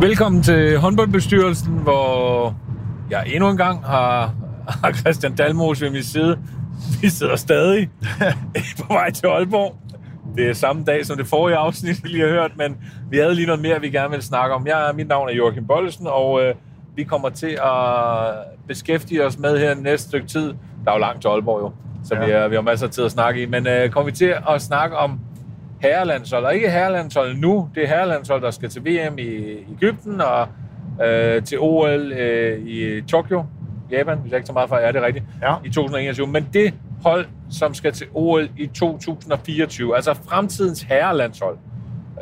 Velkommen til håndboldbestyrelsen, hvor jeg endnu en gang har, har Christian Dalmos ved min side. Vi sidder stadig på vej til Aalborg. Det er samme dag som det forrige afsnit, vi lige har hørt, men vi havde lige noget mere, vi gerne vil snakke om. Jeg, mit navn er Joachim Bollesen, og øh, vi kommer til at beskæftige os med her næste stykke tid. Der er jo langt til Aalborg jo, så ja. vi, er, vi har masser af tid at snakke i. Men øh, kommer vi til at snakke om herrelandshold, og ikke herrelandshold nu, det er herrelandshold, der skal til VM i Ægypten og øh, til OL øh, i Tokyo, Japan, hvis jeg ikke så meget fra, ja, det er rigtigt, Ja. i 2021. Men det hold, som skal til OL i 2024, altså fremtidens herrelandshold,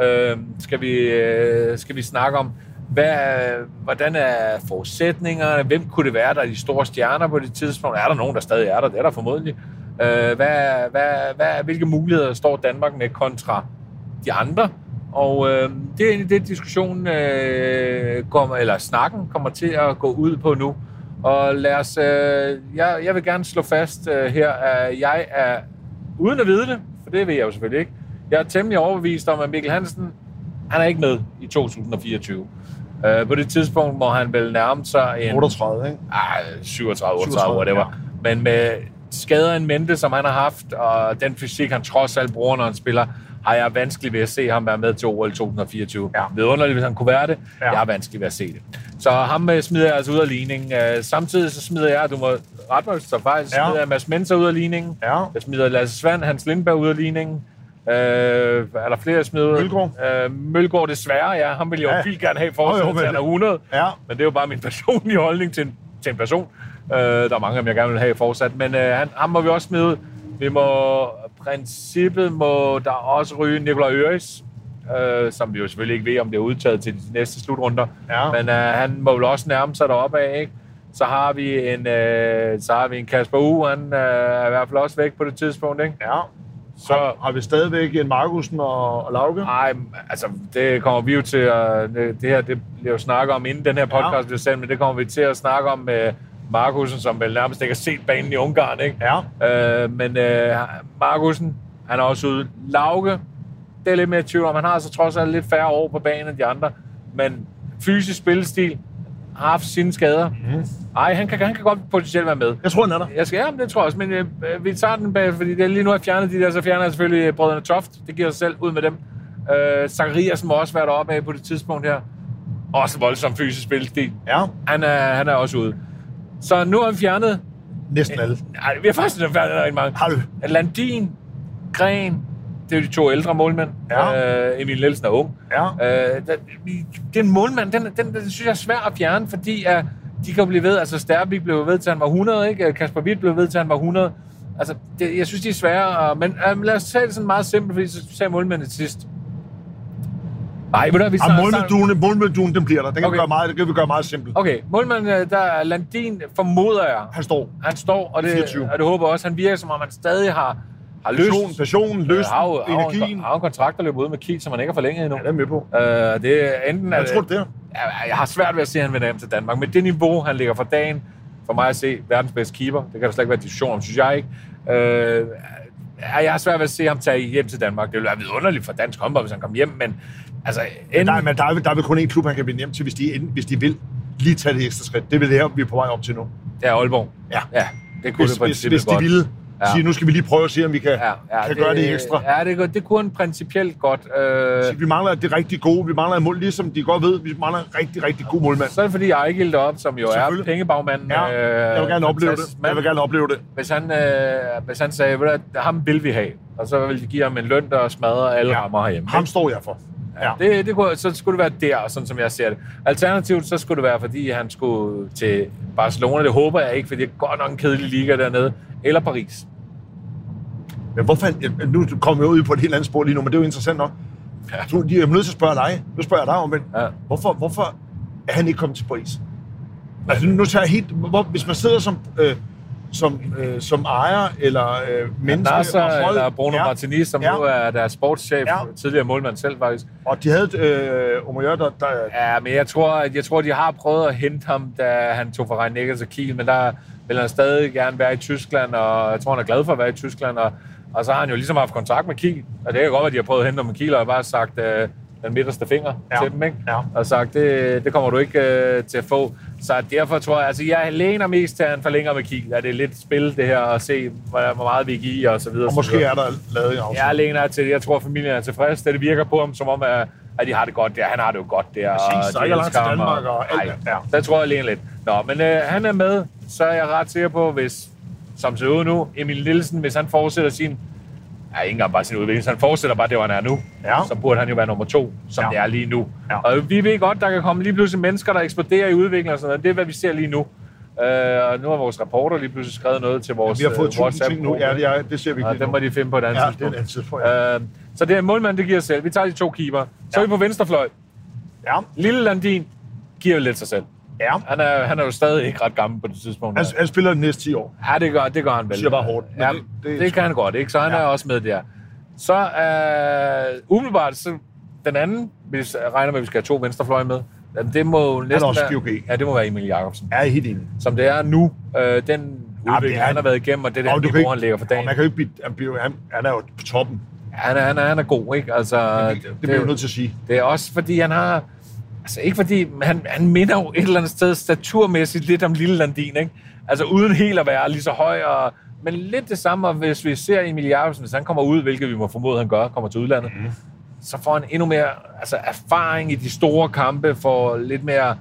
øh, skal, vi, øh, skal vi snakke om. Hvad, hvordan er forudsætningerne? Hvem kunne det være, der er de store stjerner på det tidspunkt? Er der nogen, der stadig er der? Det er der formodentlig. Øh, hvad, hvad, hvad, hvilke muligheder står Danmark med kontra de andre? Og øh, det er egentlig det, diskussionen, øh, kommer, eller snakken kommer til at gå ud på nu. Og lad os, øh, jeg, jeg vil gerne slå fast øh, her, at jeg er, uden at vide det, for det ved jeg jo selvfølgelig ikke, jeg er temmelig overbevist om, at Mikkel Hansen, han er ikke med i 2024. Øh, på det tidspunkt må han vel nærme sig en... 38, ikke? Ej, 37, 38, 37, whatever. Ja. Men med skader en mente, som han har haft, og den fysik, han trods alt bruger, når han spiller, har jeg vanskeligt ved at se ham være med til OL 2024. Ja. Vidunderligt, hvis han kunne være det. Ja. Jeg har vanskeligt ved at se det. Så ham øh, smider jeg altså ud af ligningen. Øh, samtidig så smider jeg, du må ret mig, så Ja. smider jeg Mads Menser ud af ligningen. Ja. Jeg smider Lasse Svand, Hans Lindberg ud af ligningen. Øh, er der flere, jeg smider? Mølgaard. Øh, Mølgaard, desværre, ja. Ham vil jeg jo Ja. vildt gerne have fortsat, men- til han er 100. Ja. Men det er jo bare min personlige holdning til en, til en person. Øh, der er mange af dem, jeg gerne vil have fortsat. Men øh, han, ham må vi også smide. Vi må, princippet må der også ryge Nikolaj Øris, øh, som vi jo selvfølgelig ikke ved, om det er udtaget til de næste slutrunder. Ja. Men øh, han må vel også nærme sig deroppe af, ikke? Så har vi en, øh, så har vi en Kasper U, han øh, er i hvert fald også væk på det tidspunkt, ikke? Ja. Så, Så har vi stadigvæk en Markusen og, og Lauke? Nej, altså det kommer vi jo til at... Det her, det bliver jo snakket om, inden den her podcast Ja. ja. bliver sendt, men det kommer vi til at snakke om med Markusen, som vel nærmest ikke har set banen i Ungarn, ikke? Ja. Øh, men øh, Markusen, han er også ude. Lauke, det er lidt mere tvivl om. Han har altså trods alt lidt færre år på banen end de andre, men fysisk spillestil har haft sine skader. Ej, han kan, han kan godt potentielt være med. Jeg tror, den er der. Jeg skal, jamen, det tror jeg også, men øh, vi tager den bag, fordi det er lige nu, jeg fjernet de der, så fjerner jeg selvfølgelig øh, brødrene Toft. Det giver sig selv ud med dem. Øh, Zacharias må også være deroppe af på det tidspunkt her. Også voldsom fysisk spilstil. Ja. Han er, han er også ude. Så nu har vi fjernet... Næsten alle. Nej, vi har faktisk fjernet rigtig mange. Har du? Landin, Gren, det er jo de to ældre målmænd. Ja. Øh, Emil Nielsen er ung. Ja. Øh, der, det er en målmand, den, den, den synes jeg er svær at fjerne, fordi uh, de kan jo blive ved. Altså Sterbik blev ved til, han var 100, ikke? Kasper Witt blev ved til, han var 100. Altså, det, jeg synes, de er svære. Og, men uh, lad os tage det sådan meget simpelt, fordi så sagde målmændene til sidst. Nej, ved du vi Ja, starter- målmænduen, målmænduen, den bliver der. Den kan, Okay. vi gøre meget, det kan vi gøre meget simpelt. Okay, målmanden, øh, der er Landin, formoder jeg. Han står. Han står, og det, 24. og det håber jeg også, han virker, som om han stadig har, har lyst. Passion, passion, Øh, har, jo- har, jo en- energien. har jo en kontrakt, der løber ud med Kiel, som han ikke har forlænget endnu. Ja, det er jeg med på. Øh, det er enten... Jeg at- tror, det er. Ja, jeg har svært ved at se, at han vender hjem til Danmark. Men det niveau, han ligger for dagen, for mig at se verdens bedste keeper, det kan der slet ikke være diskussion om, synes jeg ikke. Øh, jeg har svært ved at se ham tage hjem til Danmark. Det ville være vidunderligt for dansk håndbold, hvis han kom hjem, men altså... Men Enden, der, men der, er, der er vel kun én klub, han kan vinde hjem til, hvis de, hvis de vil lige tage det ekstra skridt. Det er vel det her, vi er på vej op til nu. Ja, Aalborg. Ja. Ja, det kunne Hvis, det hvis, hvis de ville Ja. sige, nu skal vi lige prøve at se, om vi kan, Ja, ja, kan gøre det ekstra. Ja, det, det kunne han principielt godt. Øh, Så vi mangler det rigtig gode. Vi mangler et mål, ligesom de godt ved. Vi mangler en rigtig, rigtig god målmand. så er det fordi Ejgil deroppe, som jo er pengebagmanden. Ja, jeg vil gerne opleve det. Jeg vil gerne opleve det. Hvis han, øh, hvis han sagde, hvad, ham vil vi have, og så vil de give ham en løn, der smadrer alle ja. rammer herhjemme. Ham står jeg for. Ja. Det, det kunne, så skulle det være der, sådan som jeg ser det. Alternativt, så skulle det være, fordi han skulle til Barcelona. Det håber jeg ikke, for det er godt nok en kedelig liga dernede. Eller Paris. Men hvorfor... Nu kommer vi ud på et helt andet spor lige nu, men det er jo interessant nok. Ja. Du, de er nødt til at spørge dig. Nu spørger jeg dig om, men Ja. hvorfor, hvorfor er han ikke kommet til Paris? Altså, nu tager jeg helt... Hvor, hvis man sidder som, øh, som, øh, som ejer eller øh, menneske... Nasser og eller Bruno ja, Martinez, som Ja. nu er deres sportschef, Ja. tidligere målmand selv faktisk. Og de havde øh, Omoyør, der, der... Ja, men jeg tror, at jeg tror, de har prøvet at hente ham, da han tog fra Rhein til Kiel, men der vil han stadig gerne være i Tyskland, og jeg tror, han er glad for at være i Tyskland, og, og så har han jo ligesom haft kontakt med Kiel, og det kan godt være, at de har prøvet at hente ham med Kiel, og har bare sagt, øh, den midterste finger Ja. til dem, ikke? Ja. Og sagt, det, det kommer du ikke øh, til at få. Så derfor tror jeg, altså jeg læner mest til, at han forlænger med Kiel. Er det er lidt spil, det her, at se, hvor, meget vi giver og så videre. Og så måske er der lavet en aftale. Jeg læner til, jeg tror, familien er tilfreds. Det virker på ham, som om, at, at de har det godt der. Han har det jo godt der. Præcis, og der de er ikke langt til Danmark og alt, Nej, så jeg tror, jeg læner lidt. Nå, men øh, han er med, så er jeg ret sikker på, hvis, som ser ud nu, Emil Nielsen, hvis han fortsætter sin, ja, ikke engang bare sin udvikling, hvis han fortsætter bare det, hvor han er nu, Ja. så burde han jo være nummer to, som Ja. det er lige nu. Ja. Og vi ved godt, der kan komme lige pludselig mennesker, der eksploderer i udvikling og sådan noget. Det er, hvad vi ser lige nu. Øh, og nu har vores reporter lige pludselig skrevet noget til vores Vi har fået øh, tusind ting nu. WhatsApp-gruppe. Ja, det, er, det ser vi ikke Ja, lige den må de finde på et andet Ja, det er tidspunkt. et andet tidspunkt, ja. Øh, så det er målmand, det giver selv. Vi tager de to keeper. Så er Ja. vi på venstrefløj. Ja, Lille Landin giver lidt sig selv. Ja. Han er, han er jo stadig ikke ret gammel på det tidspunkt. Han, han spiller de næste 10 år. Ja, det gør, det gør han vel. Siger bare hårdt, Ja, det- det, det- det, kan han godt, ikke? Så han Ja. er også med der. Så er uh, umiddelbart, så den anden, hvis jeg regner med, at vi skal have to venstrefløje med, det må jo næsten også være, GOG. Ja, det må være Emil Jacobsen. Er helt enig. Som det er nu, øh, den Ja, udvikling, det er- han har været igennem, og det der niveau, han lægger for dagen. man kan jo ikke blive, han, han, han er jo på toppen. Han er, han er, han er god, ikke? Altså, Det, det bliver jeg nødt til at sige. Det er også fordi, han har... Altså ikke fordi, han, han minder jo et eller andet sted staturmæssigt lidt om Lille Landin, ikke? Altså uden helt at være lige så høj, og, men lidt det samme, og hvis vi ser Emil Jacobsen, hvis han kommer ud, hvilket vi må formode, han gør, kommer til udlandet, mm. så får han endnu mere altså, erfaring i de store kampe, får lidt mere,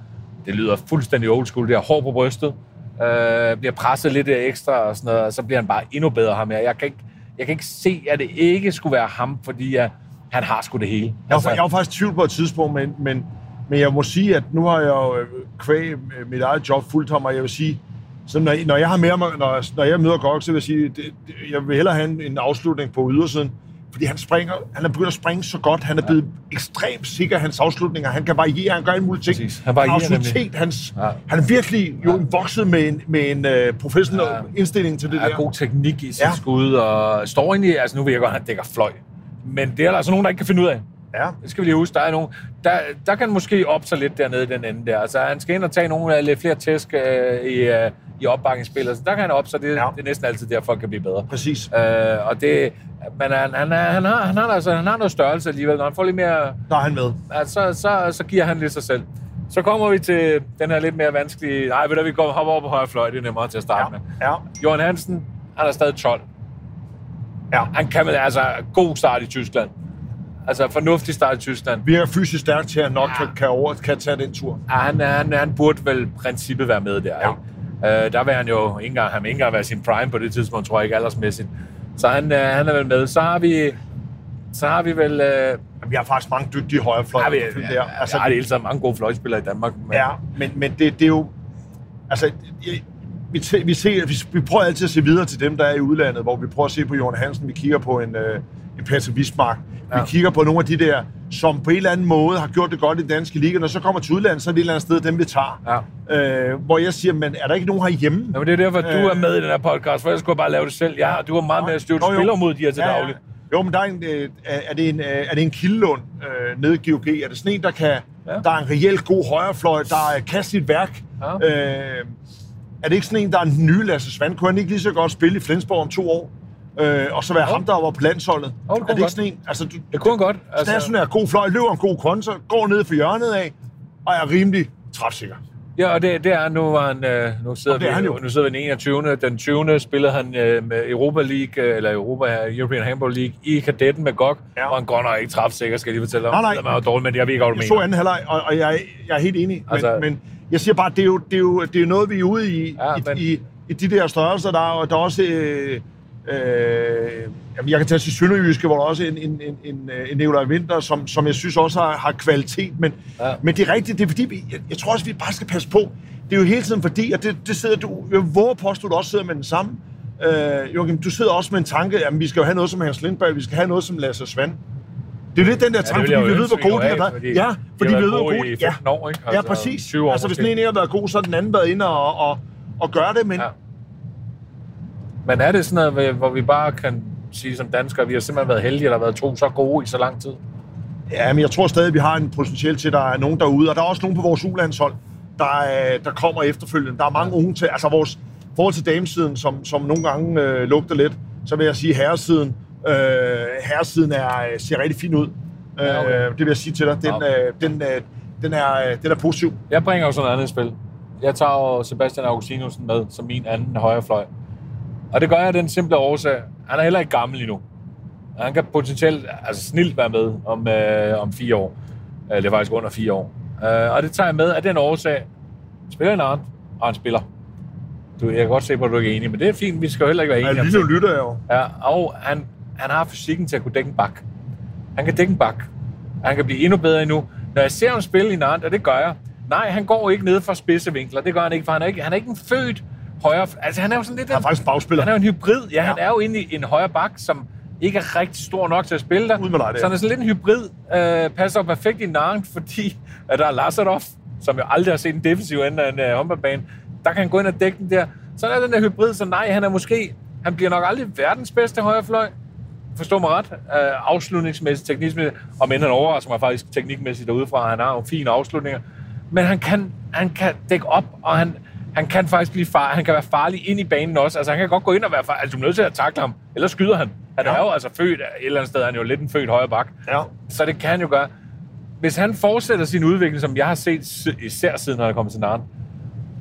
det lyder fuldstændig old school, det er hår på brystet, øh, bliver presset lidt ekstra og sådan noget, og så bliver han bare endnu bedre ham her. Jeg kan ikke, jeg kan ikke se, at det ikke skulle være ham, fordi at han har sgu det hele. Jeg var, jeg var faktisk i tvivl på et tidspunkt, men, men, men jeg må sige, at nu har jeg jo øh, kvæg øh, mit eget job fuldt ham, og jeg vil sige, så når, når jeg har med mig, når, når jeg møder Gok, så vil jeg sige, det, det, jeg vil hellere have en, en afslutning på ydersiden, fordi han springer, han er begyndt at springe så godt, han er blevet ekstremt sikker, hans afslutninger, han kan variere, han gør en mulig ting. Præcis. Han varierer Autoritet, hans, Ja. han er virkelig jo vokset med en, med en uh, professionel Ja. indstilling til det er der. god teknik i sit Ja. ja. skud, og står egentlig, altså nu ved jeg godt, at han dækker fløj, men det er der altså nogen, der ikke kan finde ud af. Ja. Det skal vi lige huske. Der er nogen, der, der kan måske op sig lidt dernede i den ende der. Altså, han skal ind og tage nogle lidt flere tæsk øh, i, øh, i opbakningsspillet. Så der kan han op sig. Det, Ja. det er næsten altid der, folk kan blive bedre. Præcis. Øh, og det, men han, han, er- han, har, han, har, altså, han har noget størrelse alligevel. Når han får lidt mere, er han med. altså, så, så giver han lidt sig selv. Så kommer vi til den her lidt mere vanskelige... Nej, ved du, vi går hopper over på højre fløj. Det er nemmere til at starte Ja. med. Ja. Johan Hansen, han er stadig 12. Ja. Han kan vel altså god start i Tyskland. Altså fornuftig start i Tyskland. Virker fysisk stærkt til, at nok Ja. kan, kan, over, kan tage den tur. Ja, han, han, han burde vel princippet være med der, Ja. ikke? Øh, der vil han jo ikke engang, han ikke engang være sin prime på det tidspunkt, tror jeg ikke aldersmæssigt. Så han, øh, han er vel med. Så har vi, så har vi vel... Øh, Jamen, vi har faktisk mange dygtige højrefløj. har vi, der. ja, altså, har det hele taget mange gode fløjspillere i Danmark. Men, Ja, men, men det, det er jo... Altså, jeg- vi, te, vi, ser, vi, vi prøver altid at se videre til dem, der er i udlandet, hvor vi prøver at se på Johan Hansen, vi kigger på en, øh, en Patrick Wismark, vi Ja. kigger på nogle af de der, som på en eller anden måde har gjort det godt i den danske liga, når så kommer til udlandet, så er det et eller andet sted, dem vi tager. Ja. Øh, hvor jeg siger, men er der ikke nogen herhjemme? Jamen, det er derfor, at du Øh. er med i den her podcast, for jeg skulle bare lave det selv. Ja, du har meget mere styr. Du Jo, jo. spiller mod de her til Ja, ja. daglig. Jo, men der er, en, øh, er, det en, øh, er det en kildelund øh, nede i GOG? Er det sådan en, der kan... Ja. Ja. Der er en reelt god højrefløj, der er kast et værk. Ja. Øh, er det ikke sådan en, der er en ny Lasse Svand? Kunne han ikke lige så godt spille i Flensborg om to år? Øh, og så være Jo. ham, der var på landsholdet? Jo, det er det ikke sådan en... Altså, du, Det kunne han godt. altså, stationær god fløj, løber en god kontra, går ned for hjørnet af, og er rimelig træfsikker. Ja, og det, det er nu, var han, øh, nu sidder er vi, han jo. nu sidder vi den 21. Den 20. spillede han øh, med Europa League, øh, eller Europa, European Handball League, i kadetten med GOG, Ja. og han godt nok ikke træfsikker, skal jeg lige fortælle om. Nej, nej. Det var dårligt, men jeg ved ikke, hvad du Jeg så anden halvleg, og, og jeg, jeg er helt enig. Men, altså, men jeg siger bare, det er jo, det er jo, det er noget, vi er ude i, Ja, i, men- i, i de der størrelser. Der, er- og der er også... Øh, øh, jamen, jeg kan tage til Sønderjyske, hvor der er også en, en, en, en, øh, en Nikolaj Winter, som, som jeg synes også har, har kvalitet. Men, ja. Men det er rigtigt, det er fordi, vi, jeg, jeg tror også, vi bare skal passe på. Det er jo hele tiden fordi, at det, det sidder du... Jeg våger du også sidder med den samme. Øh, Joachim, du sidder også med en tanke, at vi skal jo have noget som Hans Lindberg, vi skal have noget som Lasse Svand. Det er jo lidt den der tanke, ja, fordi vi ved, hvor gode de har været. have, Ja, fordi de vi ved, hvor gode gode... i Ja, 15 år, ikke? ja, Altså, præcis. 20 år altså, hvis den ene har været god, så har den anden været inde og, og, og gøre det, men Ja. Men er det sådan noget, hvor- vi bare kan sige som danskere, vi har simpelthen været heldige, at der har været to så gode i så lang tid? Ja, men jeg tror stadig, at vi har en potentiale til, at der er nogen derude, og der er også nogen på vores ulandshold, der, er, der kommer efterfølgende. Der er mange unge til, altså vores forhold til damesiden, som, som nogle gange øh, lugter lidt, så vil jeg sige, herresiden, øh, herresiden er, ser rigtig fin ud. Ja, okay. Øh, det vil jeg sige til dig. Den, Ja. øh, den, øh, den, er, øh, den er positiv. Jeg bringer jo sådan noget andet spil. Jeg tager jo Sebastian Augustinusen med som min anden højrefløj. Og det gør jeg af den simple årsag. Han er heller ikke gammel endnu. Han kan potentielt, altså snilt være med om, øh, om fire år. Øh, det er faktisk under fire år. Øh, og det tager jeg med af den årsag. Spiller en anden, og han spiller. Du, jeg kan godt se på, at du ikke er enig, men det er fint. Vi skal jo heller ikke være enige om lige nu lytter jeg jo. Ja, og han, han har fysikken til at kunne dække en bak. Han kan dække en bak. Han kan blive endnu bedre endnu. Når jeg ser ham spille i Nantes, og det gør jeg, nej, han går ikke ned for spidse vinkler. Det gør han ikke, for han er ikke, han er ikke en født højre... Altså, han er jo sådan lidt... Han er faktisk en bagspiller. han er jo en hybrid. Ja, han Ja. er jo egentlig en højre bak, som ikke er rigtig stor nok til at spille der. Ud med dig, det så han er sådan lidt en hybrid. Øh, passer perfekt i Nantes, fordi at der er Lazarov, som jo aldrig har set en defensiv ende af en uh, håndboldbane. Der kan han gå ind og dække den der. Så er den der hybrid, så nej, han er måske... Han bliver nok aldrig verdens bedste højrefløj. Forstå mig ret. Øh, afslutningsmæssigt, teknikmæssigt. Og men han overrasker mig faktisk teknikmæssigt derudefra. Han har jo fine afslutninger. Men han kan, han kan dække op, og han, han kan faktisk blive far, han kan være farlig ind i banen også. Altså, han kan godt gå ind og være farlig. Altså, du er nødt til at takle ham. Ellers skyder han. Han Ja. er jo altså født et eller andet sted. Han er jo lidt en født højre bak. Ja. Så det kan han jo gøre. Hvis han fortsætter sin udvikling, som jeg har set, især siden han er kommet til Narn,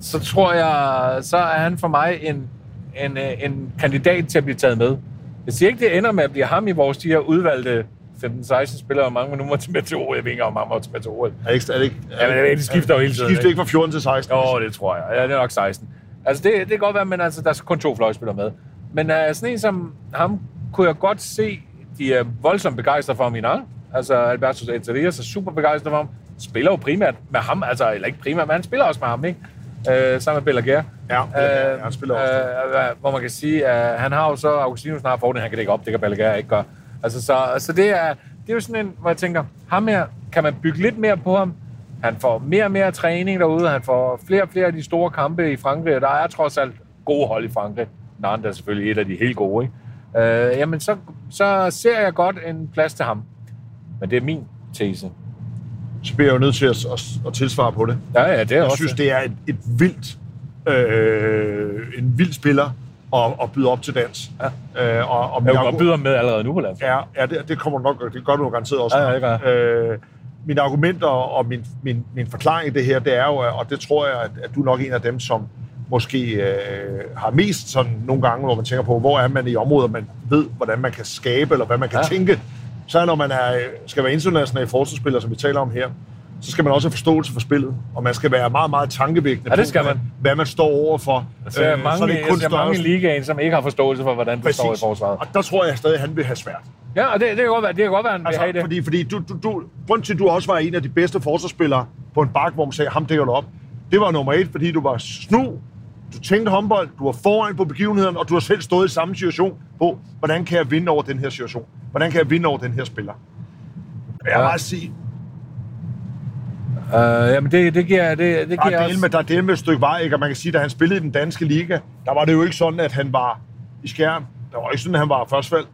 så tror jeg, så er han for mig en, en, øh, en kandidat til at blive taget med. Jeg siger ikke, det ender med at blive ham i vores de her udvalgte 15-16 spillere, hvor mange til med til OL. Jeg ved ikke, om mange må til OL. Er det ikke, er det ikke, Ja, men det skifter jo hele tiden, Skifter ikke? fra 14 til 16? Jo, det tror jeg. Ja, det er nok 16. Altså, det, det kan godt være, men altså, der er kun to fløjspillere med. Men uh, sådan en som ham, kunne jeg godt se, de er voldsomt begejstrede for ham i Nang. Altså, Alberto Eterias er super begejstret for ham. Spiller jo primært med ham, altså, eller ikke primært, men han spiller også med ham, ikke? Uh, sammen med Belaguer. Ja, Balaguer, han spiller også. Uh, hvor man kan sige, at han har jo så, Augustinus har fordelen, han kan dække op, det kan Belaguer ikke gøre. Altså, så, så det, er, det er jo sådan en, hvor jeg tænker, ham her, kan man bygge lidt mere på ham? Han får mere og mere træning derude, han får flere og flere af de store kampe i Frankrig, og der er trods alt gode hold i Frankrig. Nantes er selvfølgelig et af de helt gode, ikke? Øh, jamen, så, så ser jeg godt en plads til ham. Men det er min tese. Så bliver jeg jo nødt til at, at, at tilsvare på det. Ja, ja, det er Jeg også synes, det er et, et vildt, øh, en vild spiller at, at byde op til dans. Ja. Øh, og, og Jeg min vil argu- godt byde ham med allerede nu på landet. Ja, ja det, det kommer nok, det gør du garanteret også. Ja, ja, øh, mine argumenter og min, min, min forklaring i det her, det er jo, og det tror jeg, at, at du er nok en af dem, som måske øh, har mest sådan nogle gange, hvor man tænker på, hvor er man i områder, man ved, hvordan man kan skabe, eller hvad man kan Ja. tænke. Så når man er, skal være international forsvarsspiller, som vi taler om her, så skal man også have forståelse for spillet, og man skal være meget, meget tankevægtende Ja, det på, skal hvad, man. hvad man står overfor. Jeg ser, Øh, mange, så er det kun jeg ser mange i ligaen, som ikke har forståelse for, hvordan det står i forsvaret. Og der tror jeg stadig, at han vil have svært. Ja, og det, det kan godt være, det kan godt være, han vil Altså, have det. fordi, fordi du, du, du, grund til, at du også var en af de bedste forsvarsspillere på en bak, hvor man sagde, ham dækker du op, det var nummer et, fordi du var snu, du tænkte håndbold, du var foran på begivenheden, og du har selv stået i samme situation på, hvordan kan jeg vinde over den her situation? Hvordan kan jeg vinde over den her spiller? Jeg Ja. vil bare sige, Uh, jamen, det, det giver, det, det der giver er, del med, der er del med et stykke vej, ikke? og man kan sige, da han spillede i den danske liga, der var det jo ikke sådan, at han var i skærm. Der var ikke sådan, at han var førstvalg.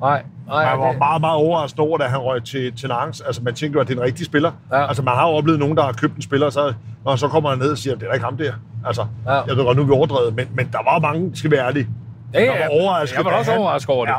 Nej, nej, Man var det, meget, meget overrasket over, da han røg til, til Nantes. Altså, man tænkte jo, at det er en rigtig spiller. Ja. Altså, man har jo oplevet nogen, der har købt en spiller, så, og så kommer han ned og siger, det er da ikke ham der. Altså, Ja. jeg ved godt, nu er vi overdrevet, men, men der var mange, skal være ærlige. ja, ja, jeg var overrasket, Jeg var også overrasket over det. Ja.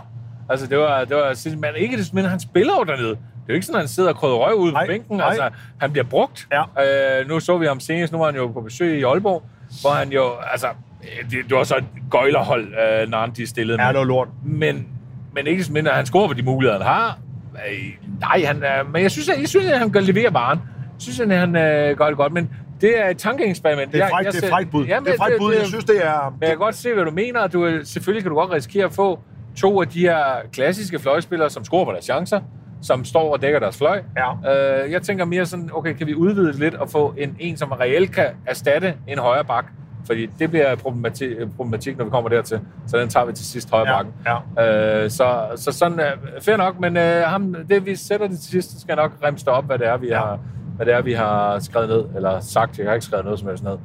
Altså, det var, det var men ikke det, men han spiller jo dernede. Det er jo ikke sådan, at han sidder og krøder røv ud på bænken. nej. Altså, han bliver brugt. Ja. Øh, nu så vi ham senest, nu var han jo på besøg i Aalborg, hvor han jo, altså, øh, det, det var så et gøjlerhold, øh, når han de stillede Ja, det var lort. Men, men ikke så mindre, han scorer på de muligheder, han har. Øh, nej, han, øh, men jeg synes, jeg, jeg synes, at han gør levere varen. Jeg synes, at han øh, gør det godt, men det er et tankeeksperiment. Det er frækt, det er frækt bud. Jamen, det er frækt bud. Jeg synes, det er... men jeg kan godt se, hvad du mener. Du, selvfølgelig kan du godt risikere at få to af de her klassiske fløjspillere, som scorer på deres chancer, som står og dækker deres fløj. Ja. Øh, jeg tænker mere sådan, okay, kan vi udvide lidt og få en, en som reelt kan erstatte en højre bak? Fordi det bliver problematik, problematik, når vi kommer dertil. Så den tager vi til sidst højre Ja, bakken. ja. Øh, så, så sådan er fair nok, men øh, ham, det vi sætter det til sidst, skal nok remste op, hvad det er, vi Ja. har hvad det er, vi har skrevet ned, eller sagt, jeg har ikke skrevet noget som helst ned.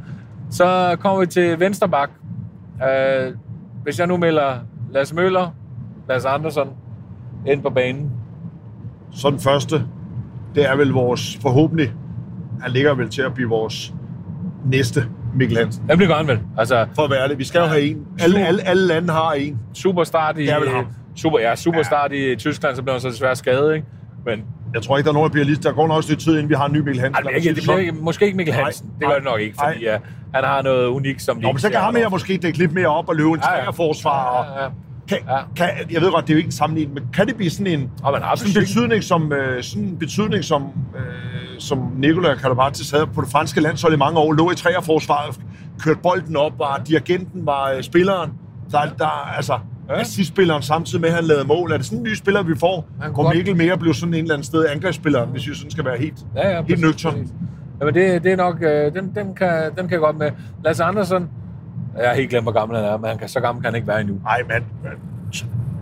Så kommer vi til venstre bak. Øh, hvis jeg nu melder Lasse Møller, Lasse Andersson ind på banen, Så den første, det er vel vores, forhåbentlig, han ligger vel til at blive vores næste Mikkel Hansen. det bliver godt vel. Altså, For at være det. Vi skal jo have en. Alle, alle, alle lande har en. super start i... Det er vel ham. Super, ja, super start i Tyskland, så blev han så desværre skadet, ikke? Men Jeg tror ikke, der er nogen, der bliver lige... Der går nok et stykke tid, inden vi har en ny Mikkel Hansen. Sige ikke, det bliver ikke, måske ikke Mikkel Nej, Hansen. Det gør nej, det nok ikke, fordi nej. uh, han har noget unikt, som Nå, men så kan ham her måske dække lidt mere op og løbe en Ja, ja. træerforsvar. Og, Ja, ja. Kan, Ja. kan, jeg ved godt, det er jo ikke en sammenligning, men kan det blive sådan en, Og man har sådan en betydning, som, øh, sådan en betydning, som, øh, som Nicola Karabatis havde på det franske landshold i mange år, lå i træerforsvaret, kørte bolden op, var dirigenten, var øh, spilleren, der, der altså, Ja. assistspilleren samtidig med, at han lavede mål. Er det sådan en ny spiller, vi får? Godt- Mikkel mere blev sådan en eller anden sted angrebsspilleren, hvis vi sådan skal være helt, Ja, ja, helt nøgtern. Jamen det, det er nok, øh, den, den, kan, den kan jeg godt med. Lasse Andersen, jeg har helt glemt, hvor gammel han er, men han kan, så gammel kan han ikke være endnu. Nej, men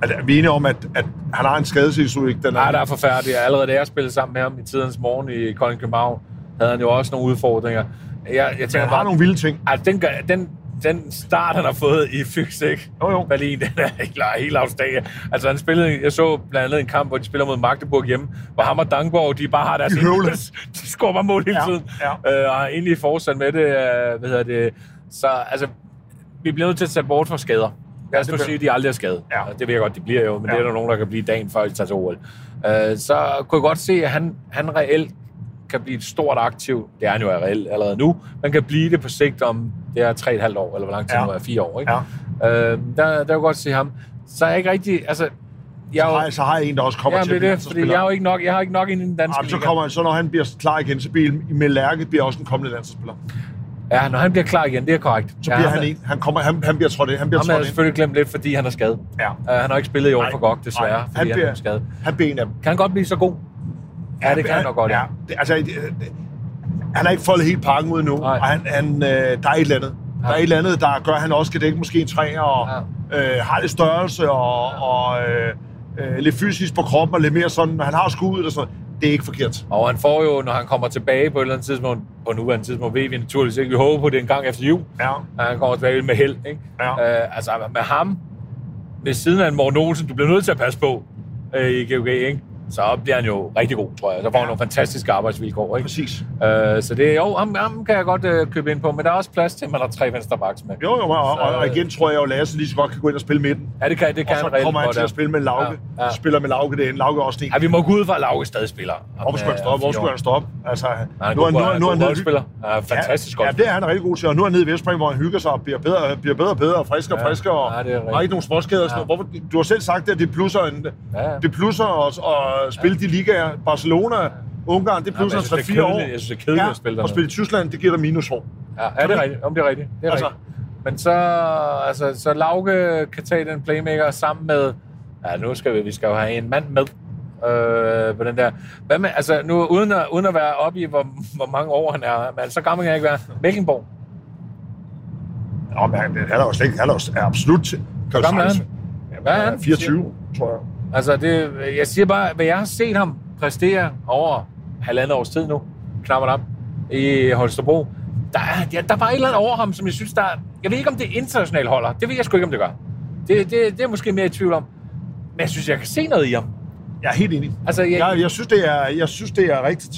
er vi enige om, at, at han har en skadeshistorik? Den Nej, der er forfærdeligt. Allerede da jeg spillede sammen med ham i tidens morgen i Kolding København, havde han jo også nogle udfordringer. Jeg, jeg tænker han har bare, nogle vilde ting. at den, gør- den, den start, han har fået i Fyksik, Jo, jo. Berlin, den er helt, helt afstændig. Altså, han spillede, jeg så blandt andet en kamp, hvor de spiller mod Magdeburg hjemme, hvor ham og Dankborg, de bare har deres... De høvler. de scorer bare mål hele Ja, tiden. ja. Øh, og er egentlig fortsat med det, øh, hvad hedder det. Så altså, vi bliver nødt til at tage bort fra skader. Lad os nu sige, at de aldrig er skadet. Ja. Det ved jeg godt, de bliver jo, men Ja. det er der nogen, der kan blive dagen før, de tager til OL. Øh, så kunne jeg godt se, at han, han reelt kan blive et stort aktiv. Det er han jo reelt allerede nu. Man kan blive det på sigt om, det er 3,5 år, eller hvor lang tid Ja. ja. nu er, 4 år. Ikke? Ja. Øh, der, der kan godt se ham. Så er jeg ikke rigtig, altså, jeg Så er har, jeg- så har jeg en, der også kommer ja, til det at er blive fordi jeg har jo ikke nok, jeg har ikke nok ind i den danske Jamen, så, kommer, så når han bliver klar igen, så bliver med Lærke bliver også en kommende landsholdsspiller. Ja, når han bliver klar igen, det er korrekt. Så ja, bliver ham han er- en. Han, kommer, han, han bliver trådt ind. Han bliver jeg ind. selvfølgelig glemt lidt, fordi han er skadet. Ja. Uh, han har ikke spillet i år Nej. for godt, desværre, Nej. fordi Han han, bliver- er skadet. Han bliver en af dem. Kan han godt blive så god? Ja, det kan han nok godt, ja. ja. Det, altså, det, det, han har ikke foldet helt pakken ud nu, Nej. og han, han, øh, der er et eller andet. Der er et eller andet, der gør, at han også skal dække måske en træer, og øh, har lidt størrelse, og, og øh, øh, lidt fysisk på kroppen, og lidt mere sådan, han har skuddet og sådan. Det er ikke forkert. Og han får jo, når han kommer tilbage på et eller andet tidspunkt, på nuværende tidspunkt, ved vi naturligvis ikke. Vi håber på det en gang efter jul, Ja. at han kommer tilbage med held. Ikke? Ja. Øh, altså med ham, ved siden af en Morten Olsen, du bliver nødt til at passe på øh, i GOG, ikke? Så bliver han jo rigtig god, tror jeg. Så får han nogle fantastiske arbejdsvilkår. Ikke? Præcis. Øh, så det jo, ham, ham kan jeg godt øh, købe ind på, men der er også plads til, at man har tre venstre backs med. Jo, jo, og, og, og Så- igen tror jeg jo, Lasse lige så godt kan gå ind og spille midten. Ja, det kan, det kan Og så han kommer han til at spille med Lauke. Ja, ja. Spiller med Lauke derinde. Lauke også en. Ja, vi må gå ud fra, at Lauke stadig spiller. Hvorfor skulle han stoppe? Hvor skulle han stoppe? Altså, Han er nu er god, nu, er- han er nu er han. Ja, fantastisk godt. Ja, det er han rigtig god til. Og nu er han nede i Vestbrink, hvor han hygger sig og bliver bedre, bliver bedre og bedre, og friskere og friskere. Og det er har ikke nogen småskader. og. Hvorfor, du har selv sagt, at det plusser, en, det plusser at, at spille de ligaer. Barcelona, Ungarn, det er 3-4 år. Jeg synes, det er kedeligt at spille og dernede. spille i Tyskland, det giver dig minusår. Ja, ja det er rigtigt. Om det er rigtigt. Det er Altså- rigtigt. Men så, altså, så Lauke kan tage den playmaker sammen med... Ja, nu skal vi, vi skal jo have en mand med øh, på den der. Hvad med, altså nu uden at, uden at være oppe i, hvor, hvor mange år han er, men så gammel kan jeg ikke være. Mækkenborg. Nå, men han, han er jo slet ikke, han er, jo, er absolut jo gammel er sagtens- Hvad er han? 24, tror jeg. Altså, det, jeg siger bare, hvad jeg har set ham præstere over halvandet års tid nu, knapper op, i Holstebro, der er, ja, der var et eller andet over ham, som jeg synes, der Jeg ved ikke, om det er internationalt holder. Det ved jeg sgu ikke, om det gør. Det, det, det er måske mere i tvivl om. Men jeg synes, jeg kan se noget i ham. Jeg er helt enig. Altså, jeg, Jeg, jeg, synes, det er, jeg synes, det er rigtigt.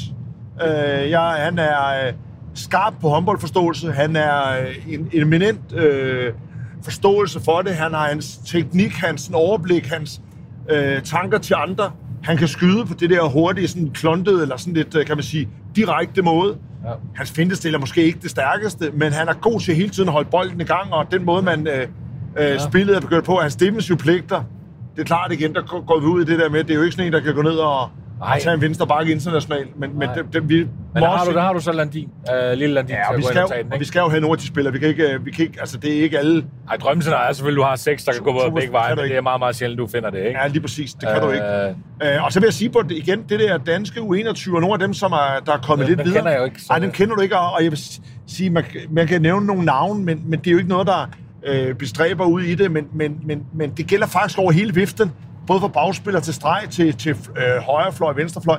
Øh, jeg, han er øh, skarp på håndboldforståelse. Han er øh, en eminent øh, forståelse for det. Han har hans teknik, hans overblik, hans øh, tanker til andre. Han kan skyde på det der hurtige, sådan klontede, eller sådan lidt, øh, kan man sige, direkte måde. Ja. Hans fintestil er måske ikke det stærkeste, men han er god til hele tiden at holde bolden i gang, og den måde, man øh, øh, Ja. spillet er begyndt på, hans defensive pligter, det er klart igen, der går går vi ud i det der med, det er jo ikke sådan en, der kan gå ned og, Nej. tage en venstre bakke internationalt, men, men Nej. det, det, vi men der har, du, der har du så Landin, øh, lille Landin, Ja, og vi, skal, jo, den, og vi skal jo have nogle af de spillere. Vi kan ikke, vi kan ikke altså det er ikke alle. Ej, drømmescenariet er selvfølgelig, at du har seks, der kan gå på begge veje, men det er meget, meget sjældent, du finder det, ikke? Ja, lige præcis. Det kan øh, du ikke. Øh, Øh, og så vil jeg sige på det igen, det der danske U21, og nogle af dem, som er, der er kommet lidt videre. kender jeg ikke, Nej, dem kender du ikke, og, jeg vil sige, man, man kan nævne nogle navne, men, men det er jo ikke noget, der øh, bestræber ud i det, men, men, men, men det gælder faktisk over hele viften, både fra bagspiller til streg til, til øh, højrefløj venstrefløj.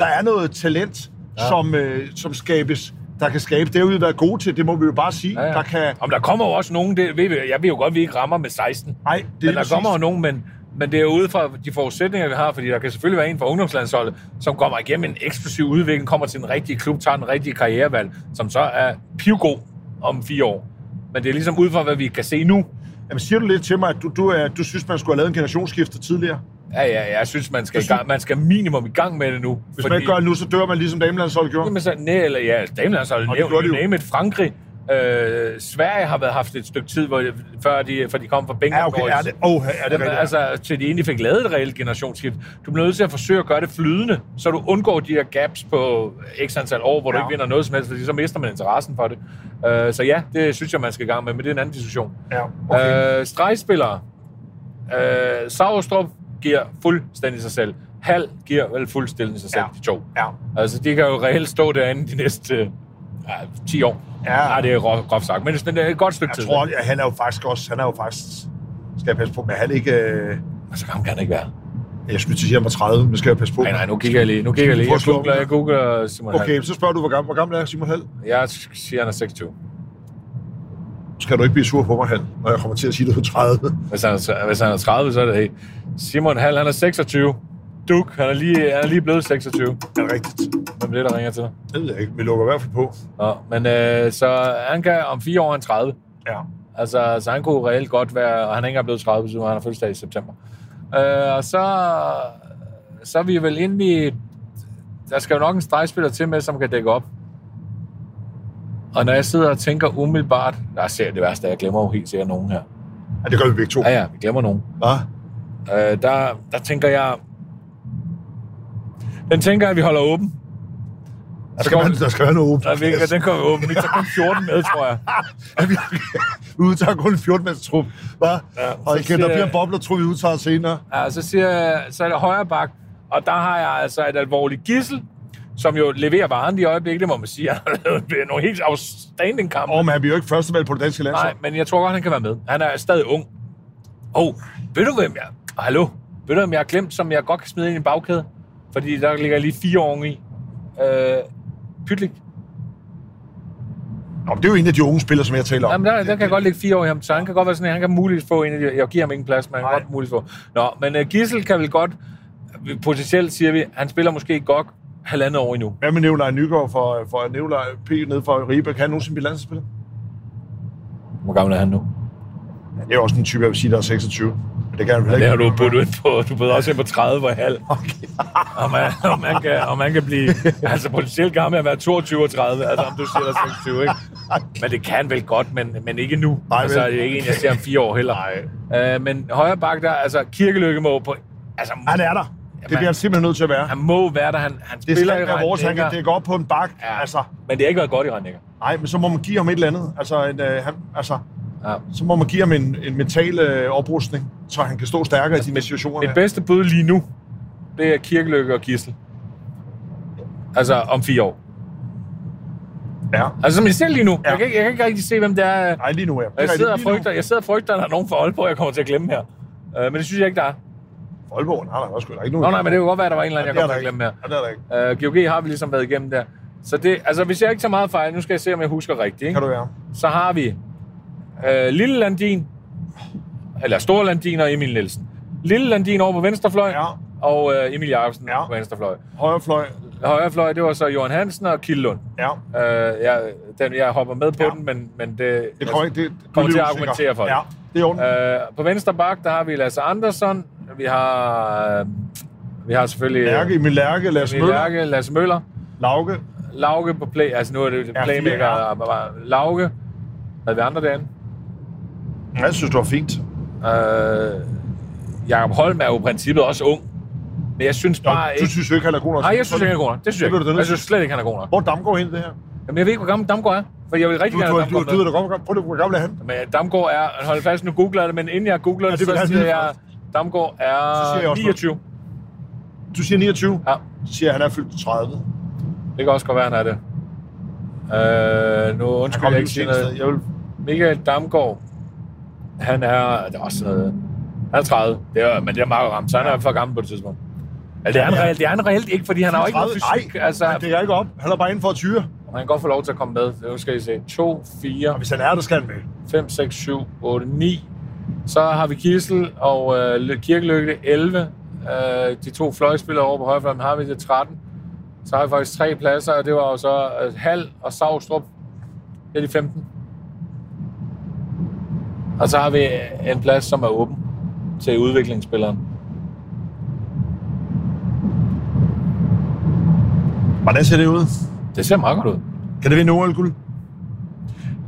Der er noget talent, ja. Som, øh, som skabes, der kan skabe. Det har vi været gode til, det må vi jo bare sige. Ja, ja. Der kan, Om der kommer jo også nogen, det ved vi, jeg ved jo godt, at vi ikke rammer med 16. nej, det er men der præcis. kommer jo nogen, men, men det er jo ude fra de forudsætninger, vi har, fordi der kan selvfølgelig være en fra ungdomslandsholdet, som kommer igennem en eksplosiv udvikling, kommer til en rigtig klub, tager en rigtig karrierevalg, som så er pivgod om fire år. Men det er ligesom ud fra, hvad vi kan se nu. Jamen, siger du lidt til mig, at du, du, er, du synes, man skulle have lavet en generationsskifte tidligere? Ja, ja, jeg synes, man skal, i gang, man skal minimum i gang med det nu. Hvis man ikke gør det nu, så dør man ligesom damelandsholdet gjorde. Jamen så, nej, eller ja, damelandsholdet, det gjorde de jo. name it, Frankrig. Øh, Sverige har været haft et stykke tid, hvor, før, de, før de kom fra Bengals. Ja, okay, er det, oh, er det Jamen, rigtigt? altså, til de egentlig fik lavet et reelt generationsskift. Du bliver nødt til at forsøge at gøre det flydende, så du undgår de her gaps på x antal år, hvor du Ja. ikke vinder noget som helst, fordi så mister man interessen for det. Uh, så ja, det synes jeg, man skal i gang med, men det er en anden diskussion. Ja, okay. Uh, stregspillere. Uh, Sauerstrup giver fuldstændig sig selv. Hal giver vel fuldstændig sig selv, Ja. de to. Ja. Altså, de kan jo reelt stå derinde de næste øh, ja, 10 år. Ja. Nej, det er groft, groft sagt, men det er et godt stykke Jeg tid. tror, at han er jo faktisk også, han er jo faktisk, skal jeg passe på, men han ikke, øh, Så gammel kan han ikke være. jeg skulle til at sige, at han var 30, men skal jeg passe på. Nej, nej, nu kigger jeg lige. Nu kigger jeg lige. Jeg googler, jeg googler Simon Hall. Okay, så spørger du, hvor gammel, hvor gammel er Simon Hall? Jeg siger, han er 26. Skal du ikke blive sur på mig, Hall, når jeg kommer til at sige, at du er 30? Hvis han er, hvis han er 30, så er det hey. Simon Hall, han er 26. Duk, han er lige, han er lige blevet 26. Er det rigtigt? Hvem er det, der ringer til dig? Det ved jeg ikke. Vi lukker i hvert fald på. Nå, men øh, så han kan om fire år han 30. Ja. Altså, så han kunne reelt godt være, og han er ikke engang blevet 30, så han har fødselsdag i september. Øh, og så, så er vi vel inde i, der skal jo nok en stregspiller til med, som kan dække op. Og når jeg sidder og tænker umiddelbart, der ser det værste, jeg glemmer jo helt sikkert nogen her. ja, det gør vi begge to. Ja, ja, vi glemmer nogen. Hvad? Øh, der, der tænker jeg, den tænker jeg, at vi holder åben. Der skal, være, der skal være noget åbent. Der, vi, den kommer åben. Vi tager kun 14 med, tror jeg. Vi, udtager kun en 14 mands trup. Hvad? Ja, og igen, der bliver en bobler, tror vi udtager senere. Ja, så siger så er det højre bak, og der har jeg altså et alvorligt gissel, som jo leverer varen i øjeblikket, det må man sige. Han har lavet nogle helt outstanding kampe. Og man han bliver jo ikke førstevalg på det danske landshold. Nej, men jeg tror godt, han kan være med. Han er stadig ung. Åh, oh, ved du hvem jeg... Hallo? Ved du hvem jeg har glemt, som jeg godt kan smide ind i en bagkæde? Fordi der ligger lige fire år i. Øh, Pytlik. Nå, men det er jo en af de unge spillere, som jeg taler om. Jamen, der, der kan godt ligge fire år i ham, så han kan godt være sådan, at han kan muligt få en af de... Jeg giver ham ingen plads, men han kan godt muligt få. Nå, men uh, Gissel kan vel godt... Potentielt siger vi, han spiller måske godt halvandet år endnu. Hvad med Nikolaj Nygaard for, for Nikolaj P. nede for Ribe? Kan han nogensinde blive landsspiller? Hvor gammel er han nu? Ja, det er jo også en type, jeg vil sige, der er 26. Det kan han vel Det ikke. har du budt ind på. Du bød også ind på 30 og halv. Okay. Og man, og man, kan, og man kan blive altså potentielt gammel at være 22 og 30, altså om du siger er 26, ikke? Men det kan vel godt, men, men ikke nu. Nej, altså, det er ikke en, jeg ser om fire år heller. Nej. Øh, men højre bak der, altså Kirkelykke må på... Altså, Han er der. Det bliver han simpelthen nødt til at være. han må være der. Han, han Det spiller skal være vores, han kan dække op på en bak. Ja. Altså, Men det har ikke været godt i Rhein-Neckar. nej, men så må man give ham et eller andet. Altså, en, øh, han, altså Ja. så må man give ham en, en mental øh, oprustning, så han kan stå stærkere i de situationer. Her. bedste bud lige nu, det er Kirkelykke og Gissel. Altså om fire år. Ja. Altså som jeg ser lige nu. Ja. Jeg, kan, ikke- jeg kan ikke rigtig se, hvem det er. Nej, lige nu, ja. Jeg sidder og frygter, jeg sidder og frygter, at der er nogen for Aalborg, jeg kommer til at glemme her. Uh, men det synes jeg ikke, der er. Aalborg, nej, der er ikke nogen. Nå nej, men det kan godt være, at der var en eller anden, Ja, jeg det er kommer til at glemme her. Ja, det er der ikke. Uh, GOG har vi ligesom været igennem der. Så det, altså hvis jeg ikke tager meget fejl, nu skal jeg se, om jeg husker rigtigt. Ikke? Kan du være. Så har vi uh, Lille Landin, eller Stor Landin og Emil Nielsen. Lille Landin over på venstrefløj, Ja. og uh, Emil Jacobsen Ja. på venstrefløj. Højre fløj. Højre fløj, det var så Johan Hansen og Kildlund. Ja. Uh, jeg, den, jeg hopper med på Ja. den, men, men det, Det kommer ikke... Det, kommer til at argumentere for det. Ja, det er. Øh, på venstre bak, der har vi Lasse Andersson. Vi har, øh, vi har selvfølgelig øh, Lærke, Emil Lærke, Lars Emil Møller, Lærke, Lasse Møller. Lauke. Lauke på play, altså nu er det Ja, playmaker. ja. Lauke. Havde vi andre derinde? Ja, Jeg synes, du var fint. Øh, Jakob Holm er jo i princippet også ung. Men jeg synes Nå, bare du ikke... synes jo ikke, han er god nok. Nej, jeg synes ikke, han er god nok. Det synes jeg Det ikke. du Jeg synes slet ikke, han er god nok. Hvor er Damgaard hen det her? Jamen, jeg ved ikke, hvor gammel Damgaard er. For jeg vil rigtig Du, gerne du, have du, du, du, du, godt, prøv, hvor gammel er han? Men Damgaard er... Hold fast, nu googler jeg det, men inden jeg googler Ja, det, det vil så jeg siger jeg... Damgaard jeg er også 29. Du siger 29. Ja. Så siger jeg, han er fyldt 30. Det kan også godt være, han er det. Øh, nu undskyld, jeg lige ikke sted. noget. Jeg vil... Michael Damgaard, han er, det er også noget, han er 30, det er, men det er meget ramt, så han er for gammel på det tidspunkt. Altså, det, er han Ja. reelt, det er han reelt ikke, fordi han har jo ikke noget 30? fysik. Nej, altså, han dækker ikke op. Han er bare inde for at tyre. han kan godt få lov til at komme med. Nu skal I se. 2, 4, Og hvis han er der, skal han med. 5, 6, 7, 8, 9. Så har vi Kissel og øh, Kirkeløkke 11. Øh, de to fløjspillere over på højrefløjen har vi det 13. Så har vi faktisk tre pladser, og det var jo så øh, Hal og Savstrup. Det er de 15. Og så har vi en plads, som er åben til udviklingsspilleren. Hvordan ser det ud? Det ser meget godt ud. Kan det vinde OL-guld?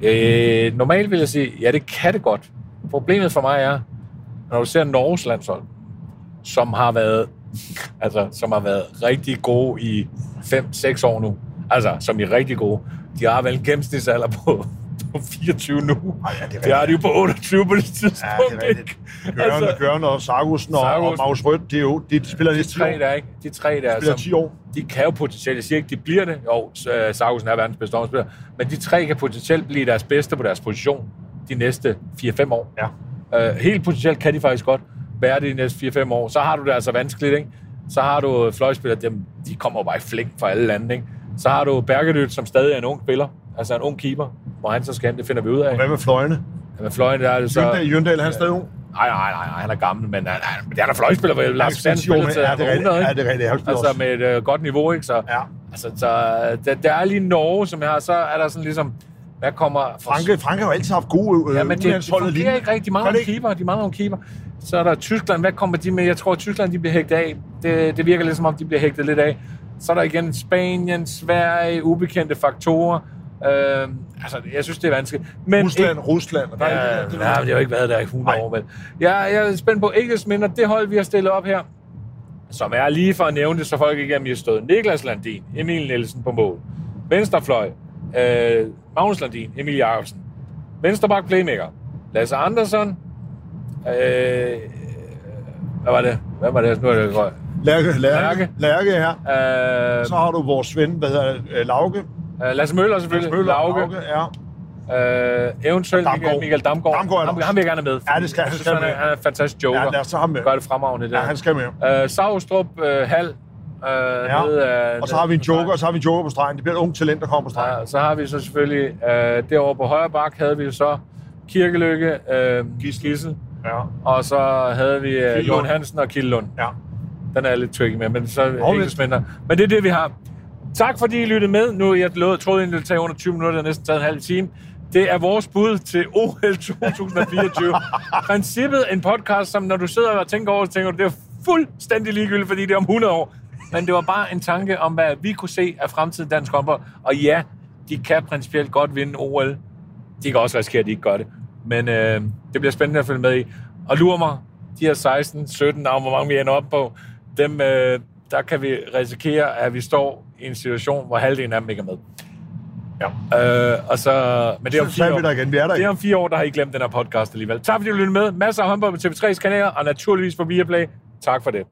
Øh, normalt vil jeg sige, ja, det kan det godt. Problemet for mig er, når du ser Norges landshold, som har været, altså, som har været rigtig gode i 5-6 år nu, altså, som er rigtig gode, de har vel en gennemsnitsalder på på 24 nu. Ej, ja, det er Det har de jo på 28 på det tidspunkt, Ja, det er ikke? Gørne, Altså- Gørne og Sargussen og, og Sargussen. Magnus Rødt, de, er jo, de, de spiller De næste 10 tre år. der, ikke? De tre der, spiller som, 10 år. de kan jo potentielt, jeg siger ikke, de bliver det, jo, øh, Sargussen er verdens bedste håndspiller, men de tre kan potentielt blive deres bedste på deres position de næste 4-5 år. Ja. Øh, helt potentielt kan de faktisk godt være det de næste 4-5 år. Så har du det altså vanskeligt, ikke? Så har du fløjspillere, dem, de kommer bare i flink fra alle lande, ikke? Så har du Bergerødt, som stadig er en ung spiller, altså en ung keeper, hvor han så skal hen, det finder vi ud af. Hvad med fløjene? Men Fløjen, der er det så... Jøndal, Jøndal, han er stadig ung. Nej, nej, nej, han er gammel, men han, han, han er fløjspiller, hvor Lars Sand 10 år spiller med- til ja, det er rigtigt. 100, Ja, ikke? det er rigtigt. Han spiller Altså med et øh, godt niveau, ikke? Så, Ja. altså, så der, der er lige Norge, som jeg har, så er der sådan ligesom, hvad kommer... Franke, Franke har jo altid haft gode øh, Ja, men det, det fungerer lignende. ikke rigtigt. De mangler nogle keeper, de mangler nogle keeper. Så er der Tyskland, hvad kommer de med? Jeg tror, at Tyskland de bliver hægtet af. Det, det virker lidt som om, de bliver hægtet lidt af. Så er der igen Spanien, Sverige, ubekendte faktorer. Øh, altså, jeg synes, det er vanskeligt. Men Rusland, Rusland. Og der er Ja, ikke, det, nej, men det har jo ikke været der i 100 Nej. år, vel. Jeg, jeg er spændt på, ikke mindre, det hold, vi har stillet op her, som er lige for at nævne det, så folk ikke er har stået. Niklas Landin, Emil Nielsen på mål. Venstrefløj, øh, Magnus Landin, Emil Jacobsen. Venstreback playmaker, Lasse Andersson, øh, hvad var det? Hvad var det? Nu er det. Lærke, Lærke, Lærke. Lærke her. Øh, Så har du vores ven, hvad hedder Lauke. Øh, Lasse Møller selvfølgelig. Møller, Lauke. Lauke, ja. Øh, eventuelt Damgaard. Michael, Damgaard. Damgaard er ham, ham vil jeg gerne med. Ja, det skal- han skal han, er, med. han er en fantastisk joker. Ja, lad os tage ham med. Gør det fremragende der. Ja, han skal med. Øh, Savstrup, øh, Hal. Øh, Ja. nede af- Og så har vi en joker, og så har vi en joker på stregen. Det bliver et ung talent, der kommer på stregen. Ja, så har vi så selvfølgelig, øh, derovre på højre bak, havde vi så Kirkelykke, øh, Gissel. Ja. Og så havde vi øh. Jon Hansen og Kildlund. ja. Den er lidt tricky med, men så er Nå, ikke mindre. Men det er det, vi har. Tak fordi I lyttede med. Nu jeg lovede, troede, egentlig, det tage under 20 minutter, det næsten taget en halv time. Det er vores bud til OL 2024. Princippet en podcast, som når du sidder og tænker over det, tænker du, det er fuldstændig ligegyldigt, fordi det er om 100 år. Men det var bare en tanke om, hvad vi kunne se af fremtiden dansk håndbold. Og ja, de kan principielt godt vinde OL. De kan også risikere, at de ikke gør det. Men øh, det bliver spændende at følge med i. Og lurer mig, de her 16, 17 navne, hvor mange vi ender op på, dem, øh, der kan vi risikere, at vi står i en situation, hvor halvdelen af dem ikke er med. Ja. Øh, og så, men det er om fire år. der igen. Vi er der Det er ikke. om fire år, der har I glemt den her podcast alligevel. Tak fordi du lyttede med. Masser af håndbold på TV3's kanaler, og naturligvis på Viaplay. Tak for det.